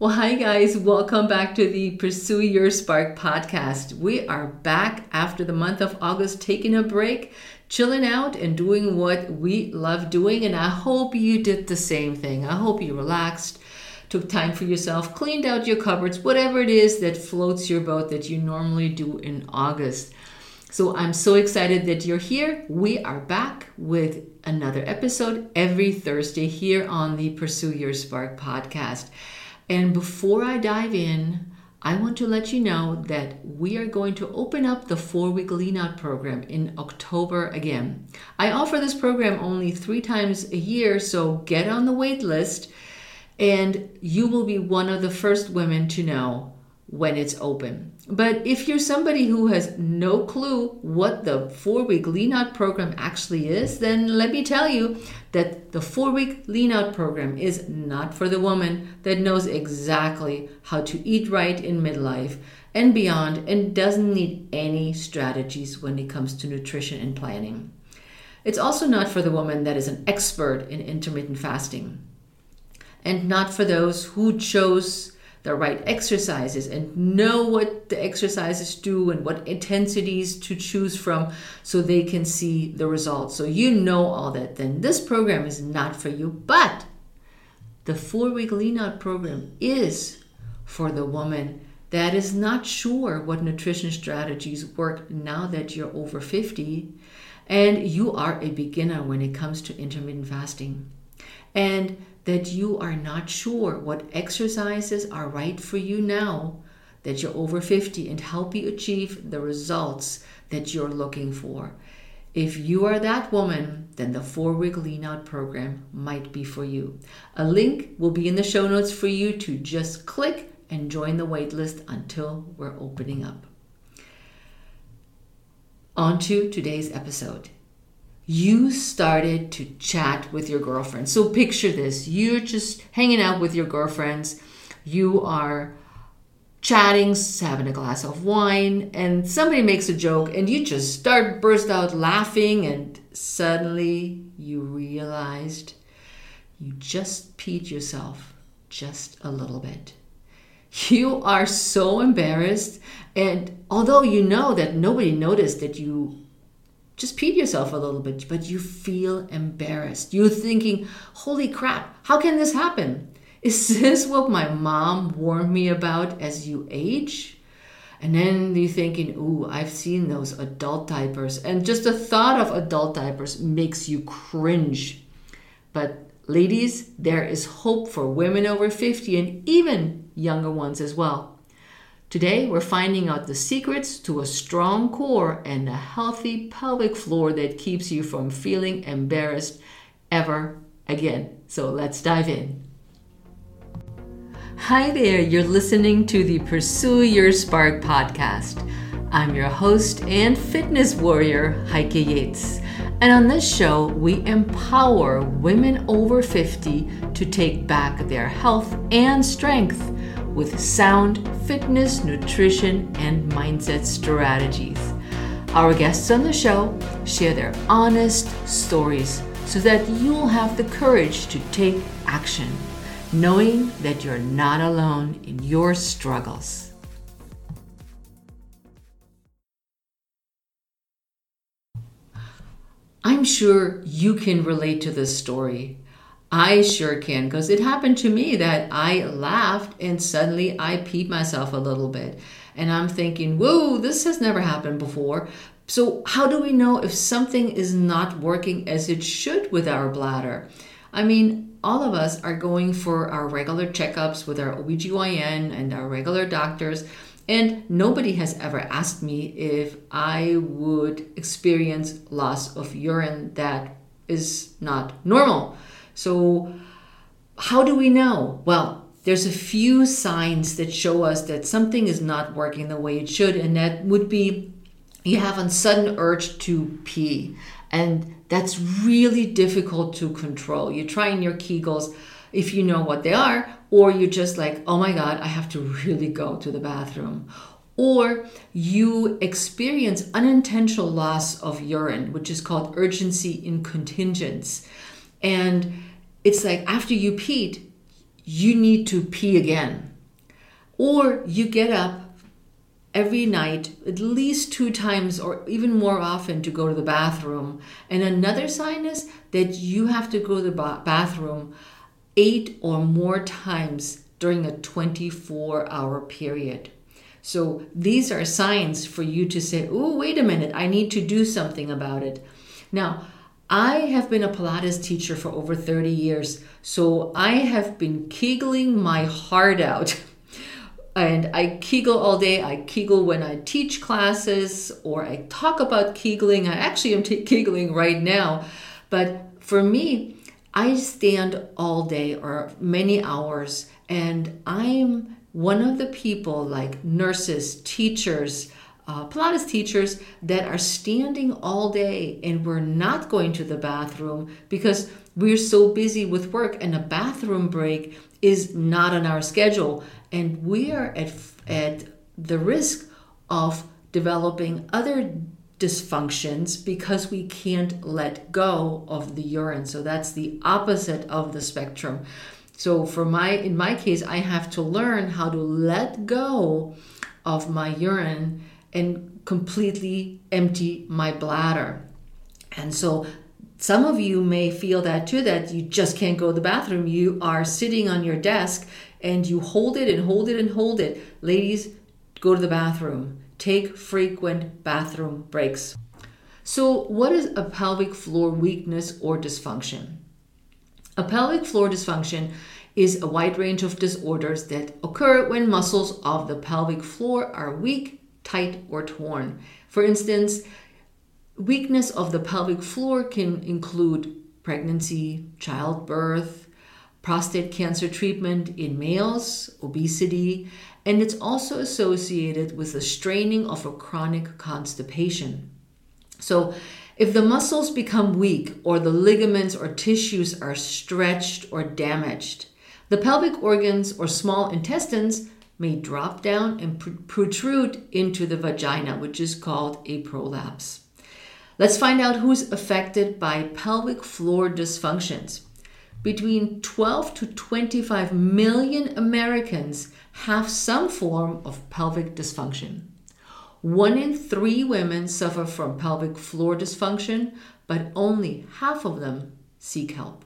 Well, hi guys, welcome back to the Pursue Your Spark podcast. We are back after the month of August, taking a break, chilling out, and doing what we love doing. And I hope you did the same thing. I hope you relaxed, took time for yourself, cleaned out your cupboards, whatever it is that floats your boat that you normally do in August. So I'm so excited that you're here. We are back with another episode every Thursday here on the Pursue Your Spark podcast. And before I dive in, I want to let you know that we are going to open up the four week lean out program in October again. I offer this program only three times a year, so get on the wait list and you will be one of the first women to know when it's open. But if you're somebody who has no clue what the four week lean out program actually is, then let me tell you that the four week lean out program is not for the woman that knows exactly how to eat right in midlife and beyond and doesn't need any strategies when it comes to nutrition and planning. It's also not for the woman that is an expert in intermittent fasting and not for those who chose the right exercises and know what the exercises do and what intensities to choose from so they can see the results. So you know all that, then this program is not for you. But the four week lean out program is for the woman that is not sure what nutrition strategies work now that you're over 50 and you are a beginner when it comes to intermittent fasting. And that you are not sure what exercises are right for you now that you're over 50 and help you achieve the results that you're looking for. If you are that woman, then the four week lean out program might be for you. A link will be in the show notes for you to just click and join the waitlist until we're opening up. On to today's episode you started to chat with your girlfriend. So picture this you're just hanging out with your girlfriends, you are chatting, having a glass of wine, and somebody makes a joke, and you just start burst out laughing, and suddenly you realized you just peed yourself just a little bit. You are so embarrassed, and although you know that nobody noticed that you just peed yourself a little bit, but you feel embarrassed. You're thinking, holy crap, how can this happen? Is this what my mom warned me about as you age? And then you're thinking, ooh, I've seen those adult diapers. And just the thought of adult diapers makes you cringe. But ladies, there is hope for women over 50 and even younger ones as well. Today, we're finding out the secrets to a strong core and a healthy pelvic floor that keeps you from feeling embarrassed ever again. So let's dive in. Hi there, you're listening to the Pursue Your Spark podcast. I'm your host and fitness warrior, Heike Yates. And on this show, we empower women over 50 to take back their health and strength with sound fitness, nutrition, and mindset strategies. Our guests on the show share their honest stories so that you'll have the courage to take action, knowing that you're not alone in your struggles. I'm sure you can relate to this story. I sure can because it happened to me that I laughed and suddenly I peed myself a little bit. And I'm thinking, whoa, this has never happened before. So, how do we know if something is not working as it should with our bladder? I mean, all of us are going for our regular checkups with our OBGYN and our regular doctors, and nobody has ever asked me if I would experience loss of urine that is not normal. So, how do we know? Well, there's a few signs that show us that something is not working the way it should, and that would be you have a sudden urge to pee, and that's really difficult to control. You're trying your Kegels if you know what they are, or you're just like, oh my God, I have to really go to the bathroom. Or you experience unintentional loss of urine, which is called urgency incontinence. And it's like after you peed, you need to pee again. or you get up every night at least two times or even more often to go to the bathroom. And another sign is that you have to go to the bathroom eight or more times during a 24 hour period. So these are signs for you to say, oh, wait a minute, I need to do something about it. Now, I have been a Pilates teacher for over 30 years, so I have been kegling my heart out. and I kegel all day. I kegel when I teach classes or I talk about kegling. I actually am t- kegling right now. But for me, I stand all day or many hours, and I'm one of the people like nurses, teachers, uh, Pilates teachers that are standing all day and we're not going to the bathroom because we're so busy with work and a bathroom break is not on our schedule. And we are at, at the risk of developing other dysfunctions because we can't let go of the urine. So that's the opposite of the spectrum. So for my in my case i have to learn how to let go of my urine and completely empty my bladder. And so some of you may feel that too, that you just can't go to the bathroom. You are sitting on your desk and you hold it and hold it and hold it. Ladies, go to the bathroom. Take frequent bathroom breaks. So, what is a pelvic floor weakness or dysfunction? A pelvic floor dysfunction is a wide range of disorders that occur when muscles of the pelvic floor are weak tight, or torn. For instance, weakness of the pelvic floor can include pregnancy, childbirth, prostate cancer treatment in males, obesity, and it's also associated with the straining of a chronic constipation. So, if the muscles become weak or the ligaments or tissues are stretched or damaged, the pelvic organs or small intestines may drop down and protrude into the vagina, which is called a prolapse. Let's find out who's affected by pelvic floor dysfunctions. Between 12 to 25 million Americans have some form of pelvic dysfunction. One in three women suffer from pelvic floor dysfunction, but only half of them seek help.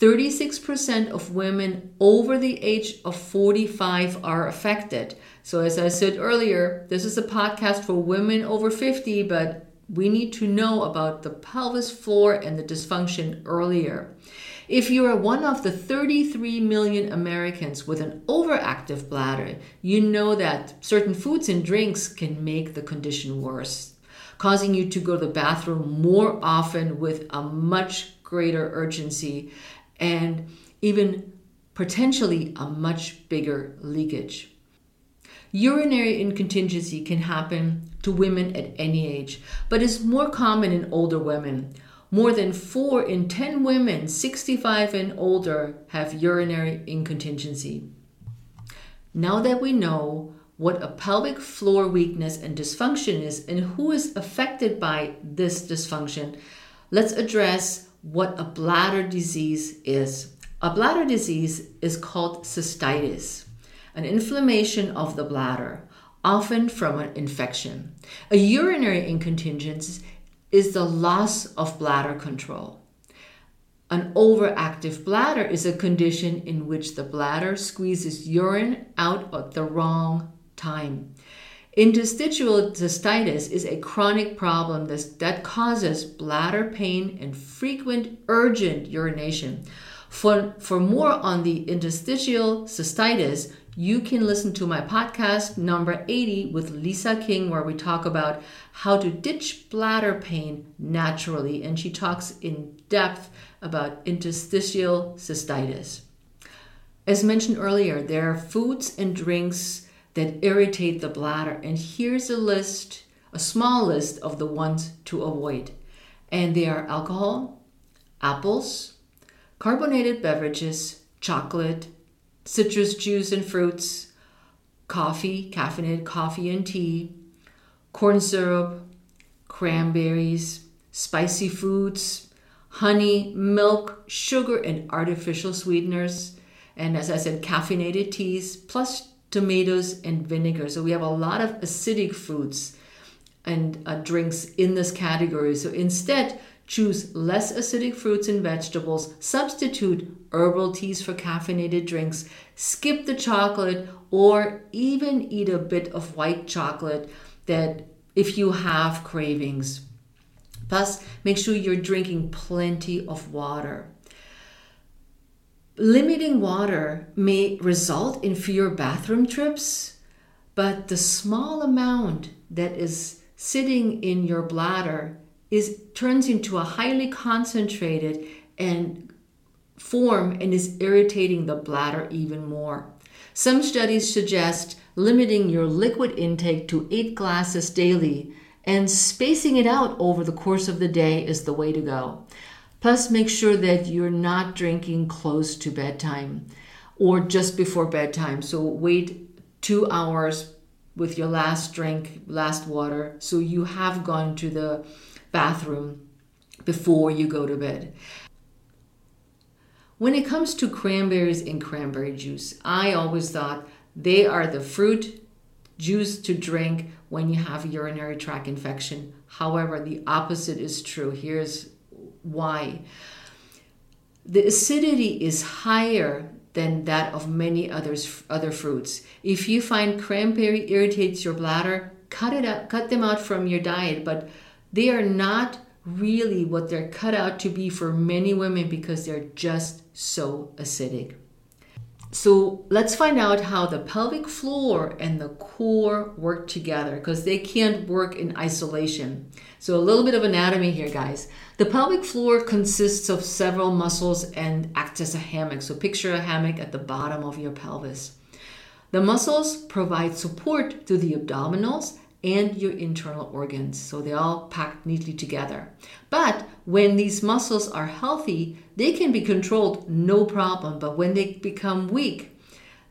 36% of women over the age of 45 are affected. So, as I said earlier, this is a podcast for women over 50, but we need to know about the pelvis floor and the dysfunction earlier. If you are one of the 33 million Americans with an overactive bladder, you know that certain foods and drinks can make the condition worse, causing you to go to the bathroom more often with a much greater urgency and even potentially a much bigger leakage. Urinary incontinency can happen to women at any age, but is more common in older women. More than 4 in 10 women 65 and older have urinary incontinency. Now that we know what a pelvic floor weakness and dysfunction is and who is affected by this dysfunction, let's address what a bladder disease is. A bladder disease is called cystitis, an inflammation of the bladder, often from an infection. A urinary incontinence is the loss of bladder control. An overactive bladder is a condition in which the bladder squeezes urine out at the wrong time. Interstitial cystitis is a chronic problem that causes bladder pain and frequent urgent urination. For, for more on the interstitial cystitis, you can listen to my podcast number 80 with Lisa King, where we talk about how to ditch bladder pain naturally. And she talks in depth about interstitial cystitis. As mentioned earlier, there are foods and drinks that irritate the bladder. And here's a list, a small list of the ones to avoid. And they are alcohol, apples, carbonated beverages, chocolate, citrus juice and fruits, coffee, caffeinated coffee and tea, corn syrup, cranberries, spicy foods, honey, milk, sugar, and artificial sweeteners. And as I said, caffeinated teas, plus tomatoes, and vinegar. So we have a lot of acidic foods and uh, drinks in this category. So instead, choose less acidic fruits and vegetables, substitute herbal teas for caffeinated drinks, skip the chocolate, or even eat a bit of white chocolate that if you have cravings. Plus, make sure you're drinking plenty of water. Limiting water may result in fewer bathroom trips, but the small amount that is sitting in your bladder is turns into a highly concentrated and form and is irritating the bladder even more. Some studies suggest limiting your liquid intake to 8 glasses daily and spacing it out over the course of the day is the way to go. Plus, make sure that you're not drinking close to bedtime or just before bedtime. So, wait two hours with your last drink, last water, so you have gone to the bathroom before you go to bed. When it comes to cranberries and cranberry juice, I always thought they are the fruit juice to drink when you have urinary tract infection. However, the opposite is true. Here's why. The acidity is higher than that of many others other fruits. If you find cranberry irritates your bladder, cut it out, cut them out from your diet, but they are not really what they're cut out to be for many women because they're just so acidic. So let's find out how the pelvic floor and the core work together because they can't work in isolation. So, a little bit of anatomy here, guys. The pelvic floor consists of several muscles and acts as a hammock. So, picture a hammock at the bottom of your pelvis. The muscles provide support to the abdominals and your internal organs. So they're all packed neatly together. But when these muscles are healthy, they can be controlled no problem. But when they become weak,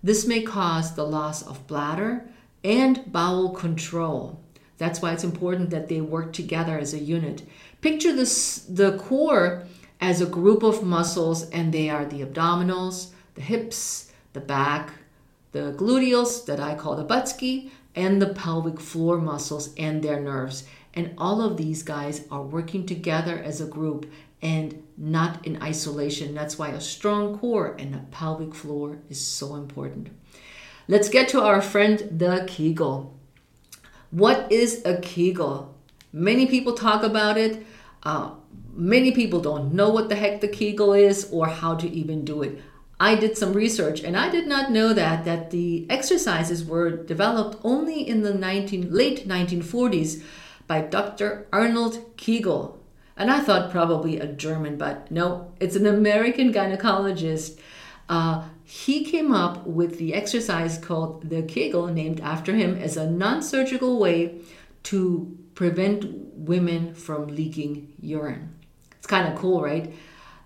this may cause the loss of bladder and bowel control. That's why it's important that they work together as a unit. Picture this, the core as a group of muscles, and they are the abdominals, the hips, the back, the gluteals that I call the buttski, and the pelvic floor muscles and their nerves. And all of these guys are working together as a group and not in isolation. That's why a strong core and a pelvic floor is so important. Let's get to our friend the Kegel. What is a Kegel? Many people talk about it. Uh, many people don't know what the heck the Kegel is or how to even do it. I did some research and I did not know that that the exercises were developed only in the 19, late 1940s by Dr. Arnold Kegel. And I thought probably a German, but no, it's an American gynecologist. Uh, he came up with the exercise called the Kegel, named after him, as a non surgical way to prevent women from leaking urine. It's kind of cool, right?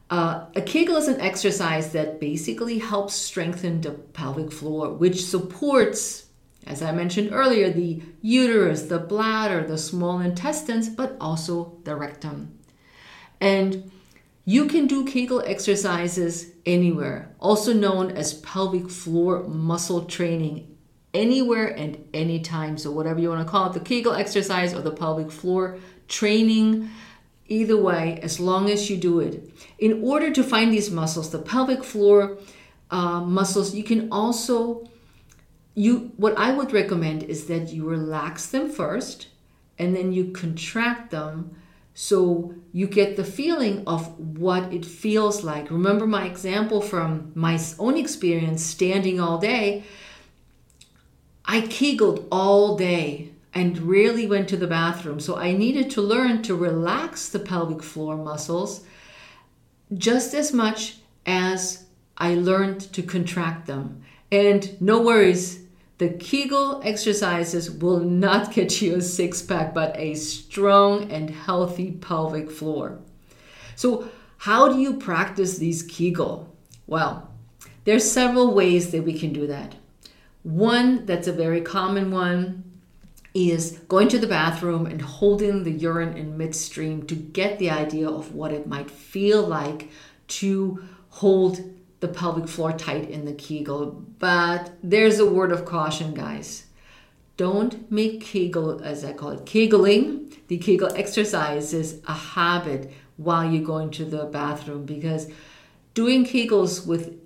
Uh, a Kegel is an exercise that basically helps strengthen the pelvic floor, which supports, as I mentioned earlier, the uterus, the bladder, the small intestines, but also the rectum. And you can do Kegel exercises anywhere, also known as pelvic floor muscle training, anywhere and anytime. So, whatever you want to call it, the Kegel exercise or the pelvic floor training Either way, as long as you do it. In order to find these muscles, the pelvic floor uh, muscles, you can also you what I would recommend is that you relax them first and then you contract them so you get the feeling of what it feels like. Remember my example from my own experience standing all day. I kegled all day and rarely went to the bathroom. So I needed to learn to relax the pelvic floor muscles just as much as I learned to contract them. And no worries, the Kegel exercises will not get you a six pack, but a strong and healthy pelvic floor. So, how do you practice these Kegel? Well, there's several ways that we can do that. One that's a very common one is going to the bathroom and holding the urine in midstream to get the idea of what it might feel like to hold the pelvic floor tight in the Kegel. But there's a word of caution, guys. Don't make Kegel, as I call it, Kegeling, the Kegel exercises, a habit while you're going to the bathroom because doing Kegels with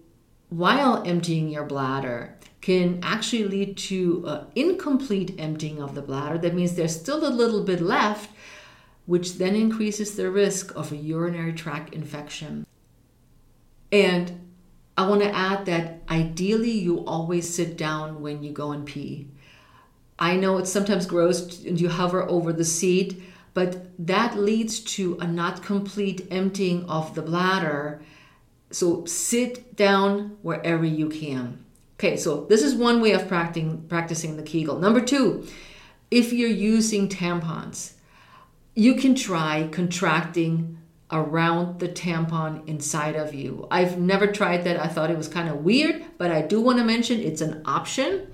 while emptying your bladder can actually lead to an incomplete emptying of the bladder. That means there's still a little bit left, which then increases the risk of a urinary tract infection. And I want to add that ideally you always sit down when you go and pee. I know it's sometimes gross and you hover over the seat, but that leads to a not complete emptying of the bladder. So sit down wherever you can. Okay, so this is one way of practicing practicing the Kegel. Number two, if you're using tampons, you can try contracting around the tampon inside of you. I've never tried that. I thought it was kind of weird, but I do want to mention it's an option.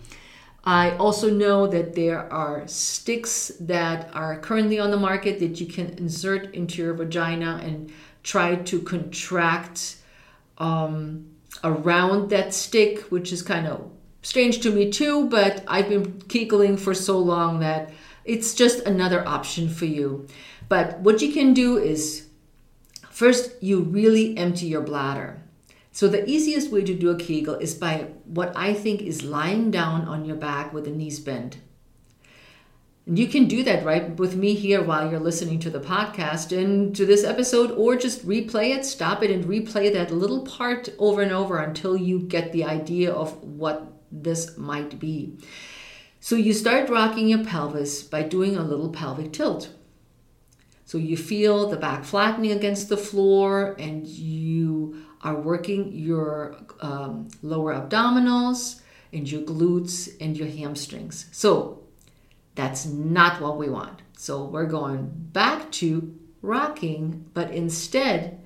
I also know that there are sticks that are currently on the market that you can insert into your vagina and try to contract um, around that stick, which is kind of strange to me too, but I've been kegeling for so long that it's just another option for you. But what you can do is first, you really empty your bladder. So the easiest way to do a Kegel is by what I think is lying down on your back with the knees bent. And you can do that right with me here while you're listening to the podcast and to this episode, or just replay it, stop it, and replay that little part over and over until you get the idea of what this might be. So you start rocking your pelvis by doing a little pelvic tilt. So you feel the back flattening against the floor and you are working your um, lower abdominals and your glutes and your hamstrings. So that's not what we want. So we're going back to rocking, but instead,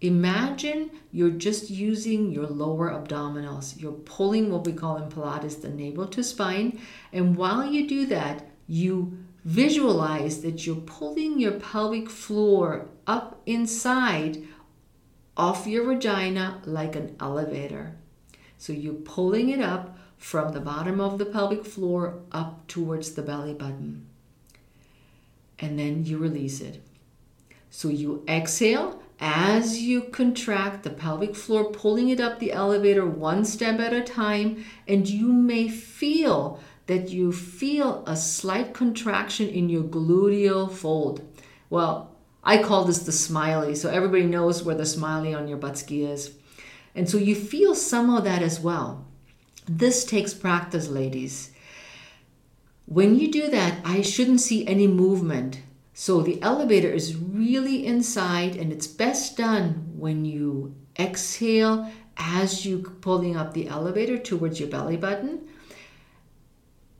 imagine you're just using your lower abdominals. You're pulling what we call in Pilates the navel to spine. And while you do that, you visualize that you're pulling your pelvic floor up inside off your vagina like an elevator. So you're pulling it up from the bottom of the pelvic floor up towards the belly button. And then you release it. So you exhale as you contract the pelvic floor, pulling it up the elevator one step at a time, and you may feel that you feel a slight contraction in your gluteal fold. Well, I call this the smiley. So everybody knows where the smiley on your butt ski is. And so you feel some of that as well. This takes practice, ladies. When you do that, I shouldn't see any movement. So the elevator is really inside, and it's best done when you exhale as you pulling up the elevator towards your belly button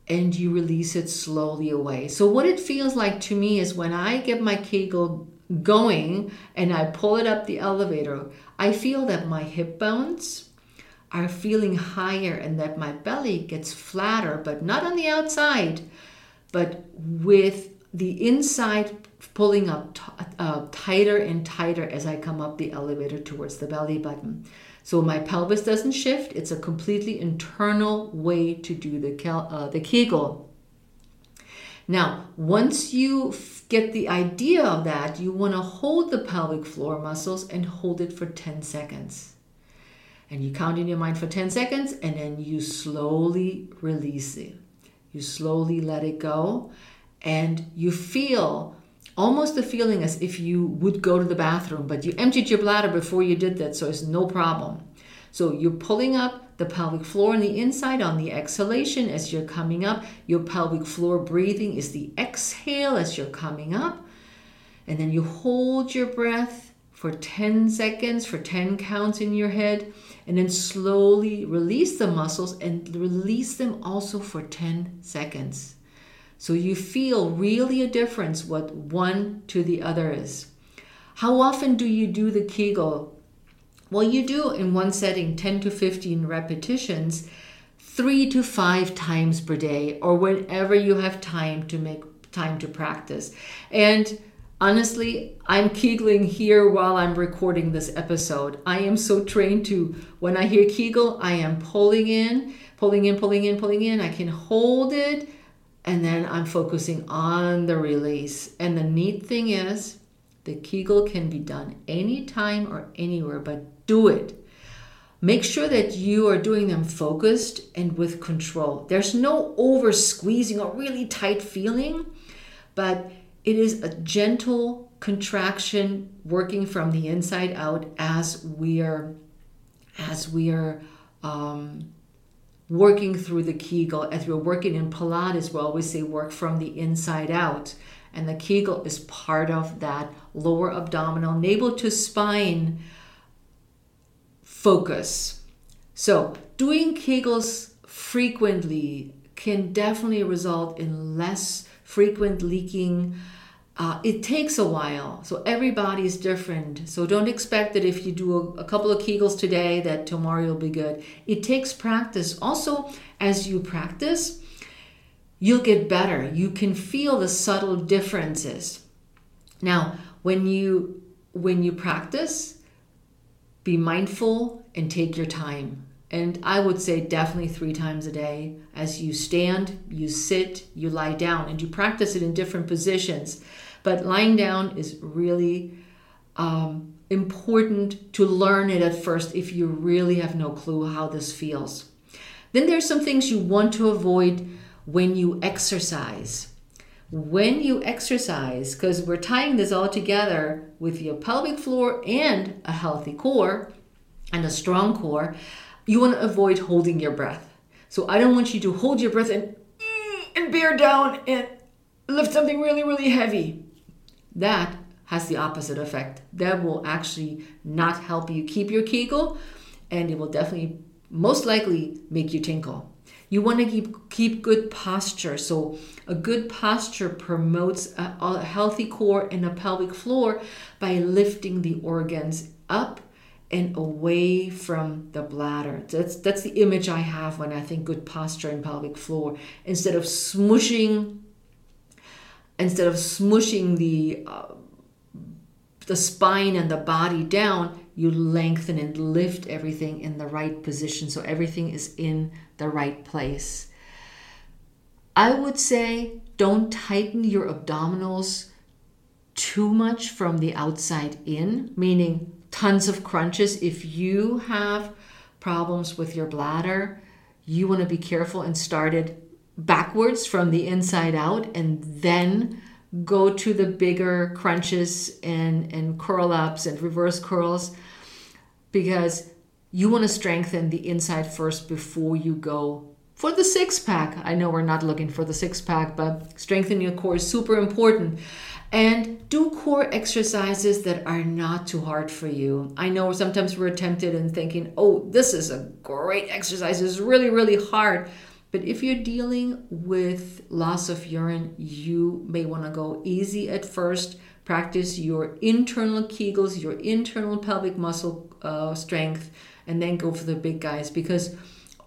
and you release it slowly away. So what it feels like to me is when I get my Kegel going and I pull it up the elevator, I feel that my hip bones are feeling higher and that my belly gets flatter, but not on the outside, but with the inside pulling up t- uh, tighter and tighter as I come up the elevator towards the belly button. So my pelvis doesn't shift. It's a completely internal way to do the, uh, the Kegel. Now, once you get the idea of that, you want to hold the pelvic floor muscles and hold it for 10 seconds. And you count in your mind for 10 seconds and then you slowly release it. You slowly let it go and you feel almost the feeling as if you would go to the bathroom, but you emptied your bladder before you did that, so it's no problem. So you're pulling up the pelvic floor on the inside on the exhalation as you're coming up. Your pelvic floor breathing is the exhale as you're coming up. And then you hold your breath for 10 seconds, for 10 counts in your head, and then slowly release the muscles and release them also for 10 seconds. So you feel really a difference what one to the other is. How often do you do the Kegel well, you do in one setting 10 to 15 repetitions, three to five times per day, or whenever you have time to make time to practice. And Honestly, I'm kegling here while I'm recording this episode. I am so trained to, when I hear kegel, I am pulling in, pulling in, pulling in, pulling in. I can hold it, and then I'm focusing on the release. And the neat thing is, the kegel can be done anytime or anywhere, but do it. Make sure that you are doing them focused and with control. There's no over squeezing or really tight feeling, but it is a gentle contraction working from the inside out as we are as we are um, working through the Kegel. As we're working in Pilates, we always say work from the inside out. And the Kegel is part of that lower abdominal, navel to spine focus. So, doing Kegels frequently can definitely result in less frequent leaking. Uh, it takes a while, so everybody is different. So don't expect that if you do a, a couple of Kegels today, that tomorrow you'll be good. It takes practice. Also, as you practice, you'll get better. You can feel the subtle differences. Now, when you when you practice, be mindful and take your time. And I would say definitely three times a day. As you stand, you sit, you lie down, and you practice it in different positions. But lying down is really um, important to learn it at first if you really have no clue how this feels. Then there's some things you want to avoid when you exercise. When you exercise, because we're tying this all together with your pelvic floor and a healthy core and a strong core, you want to avoid holding your breath. So I don't want you to hold your breath and and bear down and lift something really really heavy. That has the opposite effect. That will actually not help you keep your kegel and it will definitely most likely make you tinkle. You want to keep keep good posture. So a good posture promotes a, a healthy core and a pelvic floor by lifting the organs up and away from the bladder. That's that's the image I have when I think good posture and pelvic floor. Instead of smushing, instead of smushing the uh, the spine and the body down, you lengthen and lift everything in the right position so everything is in the right place. I would say don't tighten your abdominals too much from the outside in, meaning tons of crunches. If you have problems with your bladder, you want to be careful and start it backwards from the inside out and then go to the bigger crunches and, and curl ups and reverse curls because you want to strengthen the inside first before you go for the six pack. I know we're not looking for the six pack, but strengthening your core is super important. And do core exercises that are not too hard for you. I know sometimes we're tempted and thinking, oh, this is a great exercise, it's really, really hard. But if you're dealing with loss of urine, you may want to go easy at first. Practice your internal Kegels, your internal pelvic muscle uh, strength, and then go for the big guys because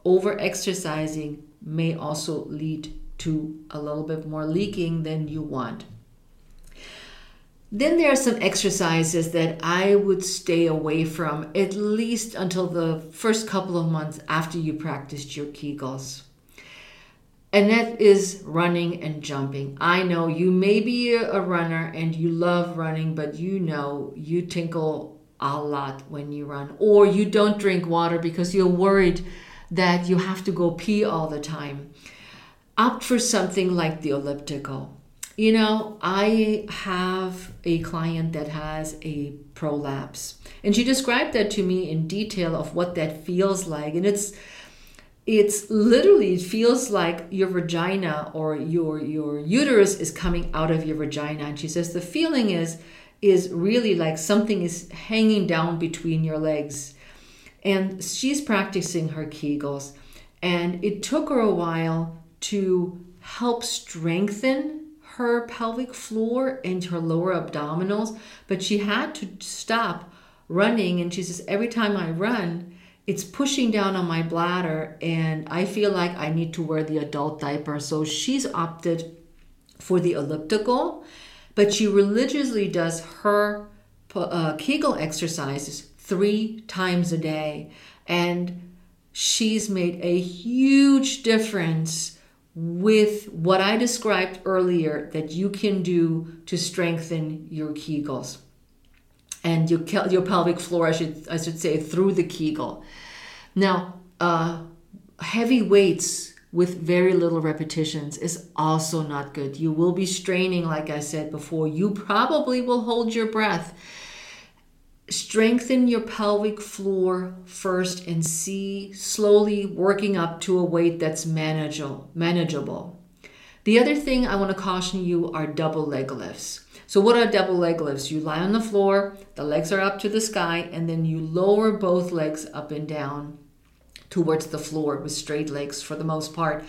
over exercising may also lead to a little bit more leaking than you want. Then there are some exercises that I would stay away from at least until the first couple of months after you practiced your Kegels and that is running and jumping. I know you may be a runner and you love running, but you know you tinkle a lot when you run, or you don't drink water because you're worried that you have to go pee all the time. Opt for something like the elliptical. You know, I have a client that has a prolapse, and she described that to me in detail of what that feels like, and it's it's literally it feels like your vagina or your your uterus is coming out of your vagina. And she says the feeling is is really like something is hanging down between your legs. And she's practicing her kegels. And it took her a while to help strengthen her pelvic floor and her lower abdominals. But she had to stop running. And she says every time i run it's pushing down on my bladder and I feel like I need to wear the adult diaper. So she's opted for the elliptical but she religiously does her uh, Kegel exercises three times a day. And she's made a huge difference with what I described earlier that you can do to strengthen your Kegels and your, your pelvic floor, I should, I should say, through the Kegel. Now, uh, heavy weights with very little repetitions is also not good. You will be straining, like I said before. You probably will hold your breath strengthen your pelvic floor first and see slowly working up to a weight that's manageable manageable the other thing i want to caution you are double leg lifts so what are double leg lifts you lie on the floor the legs are up to the sky and then you lower both legs up and down towards the floor with straight legs for the most part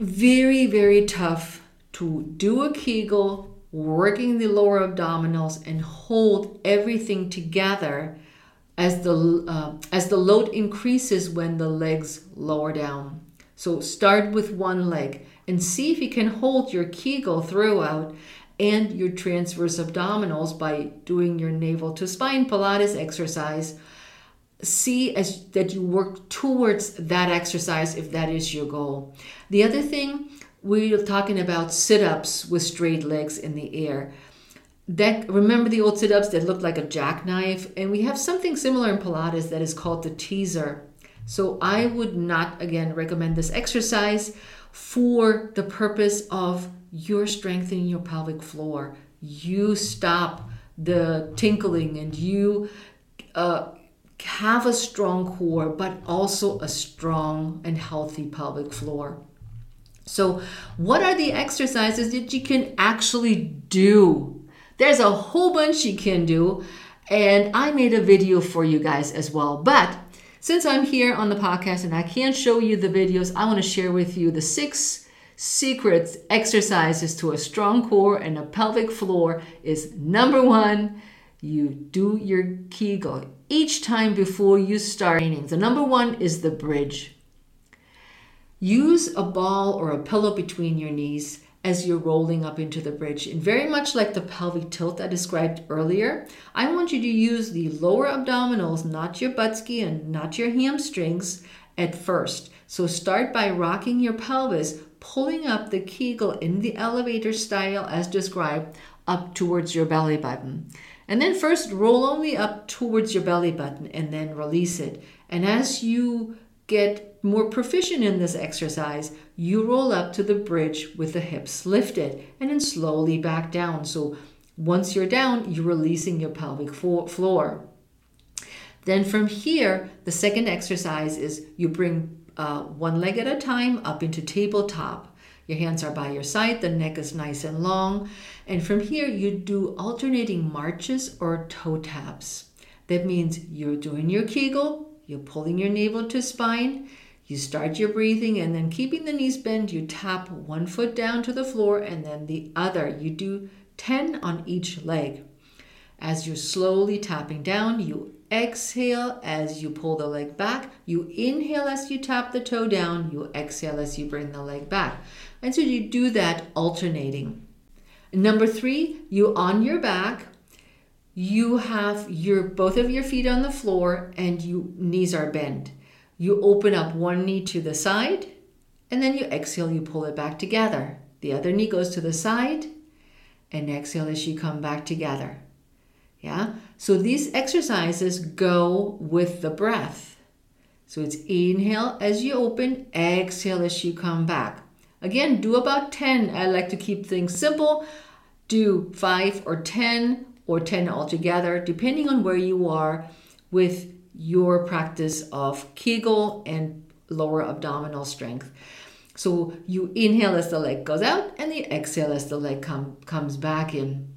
very very tough to do a kegel working the lower abdominals and hold everything together as the uh, as the load increases when the legs lower down. So start with one leg and see if you can hold your Kegel throughout and your transverse abdominals by doing your navel to spine Pilates exercise. See as that you work towards that exercise if that is your goal. The other thing we're talking about sit-ups with straight legs in the air that remember the old sit-ups that looked like a jackknife and we have something similar in pilates that is called the teaser so i would not again recommend this exercise for the purpose of your strengthening your pelvic floor you stop the tinkling and you uh, have a strong core but also a strong and healthy pelvic floor so, what are the exercises that you can actually do? There's a whole bunch you can do, and I made a video for you guys as well. But since I'm here on the podcast and I can't show you the videos, I want to share with you the six secret exercises to a strong core and a pelvic floor is number one, you do your Kegel each time before you start training. The number one is the bridge. Use a ball or a pillow between your knees as you're rolling up into the bridge. And very much like the pelvic tilt I described earlier, I want you to use the lower abdominals, not your buttski and not your hamstrings at first. So start by rocking your pelvis, pulling up the Kegel in the elevator style as described up towards your belly button. And then first roll only up towards your belly button and then release it. And as you get more proficient in this exercise, you roll up to the bridge with the hips lifted and then slowly back down. So once you're down, you're releasing your pelvic floor. Then from here, the second exercise is you bring uh, one leg at a time up into tabletop. Your hands are by your side, the neck is nice and long. And from here, you do alternating marches or toe taps. That means you're doing your Kegel, you're pulling your navel to spine. You start your breathing and then keeping the knees bent, you tap one foot down to the floor and then the other. You do 10 on each leg. As you're slowly tapping down, you exhale as you pull the leg back. You inhale as you tap the toe down. You exhale as you bring the leg back. And so you do that alternating. Number three, you on your back you have your both of your feet on the floor and you knees are bent. You open up one knee to the side and then you exhale, you pull it back together. The other knee goes to the side and exhale as you come back together. Yeah? So these exercises go with the breath. So it's inhale as you open, exhale as you come back. Again, do about 10. I like to keep things simple. Do 5 or 10 or 10 altogether, depending on where you are with your practice of Kegel and lower abdominal strength. So you inhale as the leg goes out and you exhale as the leg com- comes back in.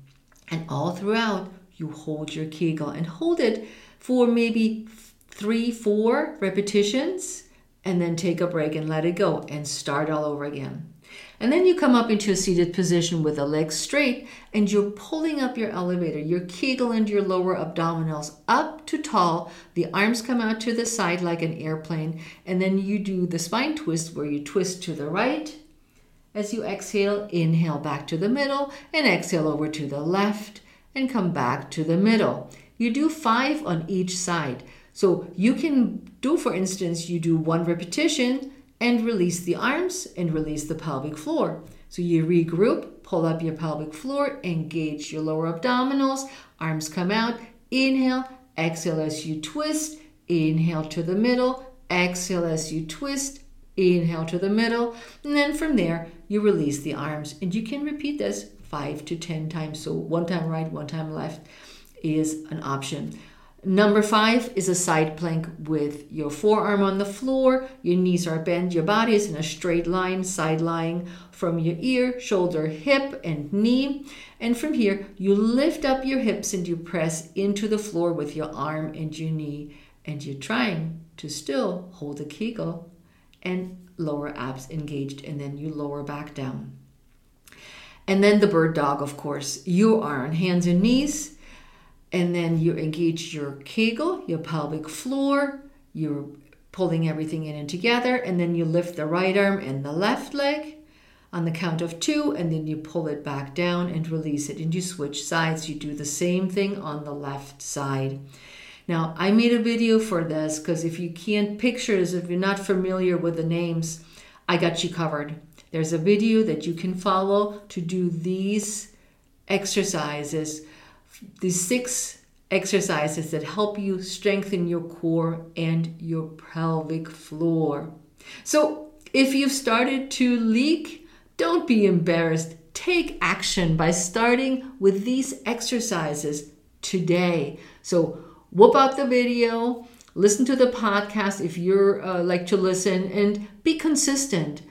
And all throughout, you hold your Kegel and hold it for maybe three, four repetitions, and then take a break and let it go and start all over again. And then you come up into a seated position with the legs straight and you're pulling up your elevator. Your Kegel and your lower abdominals up to tall. The arms come out to the side like an airplane. And then you do the spine twist where you twist to the right As you exhale, inhale back to the middle and exhale over to the left and come back to the middle. You do five on each side. So you can do, for instance, you do one repetition and release the arms and release the pelvic floor. So you regroup, pull up your pelvic floor, engage your lower abdominals, arms come out, inhale, exhale as you twist, inhale to the middle, exhale as you twist, inhale to the middle, and then from there you release the arms. And you can repeat this five to 10 times. So one time right, one time left is an option. Number five is a side plank with your forearm on the floor, your knees are bent, your body is in a straight line, side lying from your ear, shoulder, hip, and knee. And from here, you lift up your hips and you press into the floor with your arm and your knee. And you're trying to still hold the kegel and lower abs engaged, and then you lower back down. And then the bird dog, of course. You are on hands and knees and then you engage your kegel, your pelvic floor, you're pulling everything in and together, and then you lift the right arm and the left leg on the count of two, and then you pull it back down and release it. And you switch sides. You do the same thing on the left side. Now, I made a video for this because if you can't picture this, if you're not familiar with the names, I got you covered. There's a video that you can follow to do these exercises these six exercises that help you strengthen your core and your pelvic floor. So, if you've started to leak, don't be embarrassed. Take action by starting with these exercises today. So, whoop out the video, listen to the podcast if you're uh, like to listen, and be consistent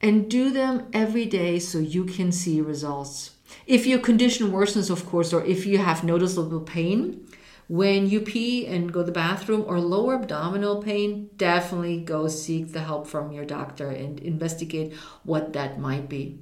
and do them every day so you can see results. If your condition worsens, of course, or if you have noticeable pain when you pee and go to the bathroom or lower abdominal pain, definitely go seek the help from your doctor and investigate what that might be.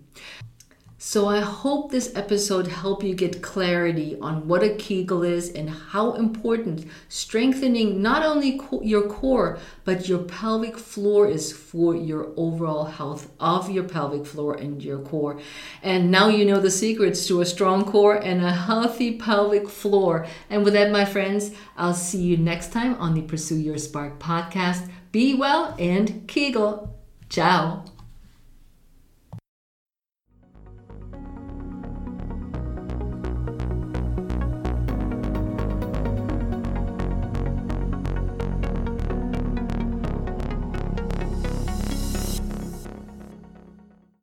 So I hope this episode helped you get clarity on what a Kegel is and how important strengthening not only co- your core but your pelvic floor is for your overall health of your pelvic floor and your core. And now you know the secrets to a strong core and a healthy pelvic floor. And with that, my friends, I'll see you next time on the Pursue Your Spark podcast. Be well and Kegel. Ciao.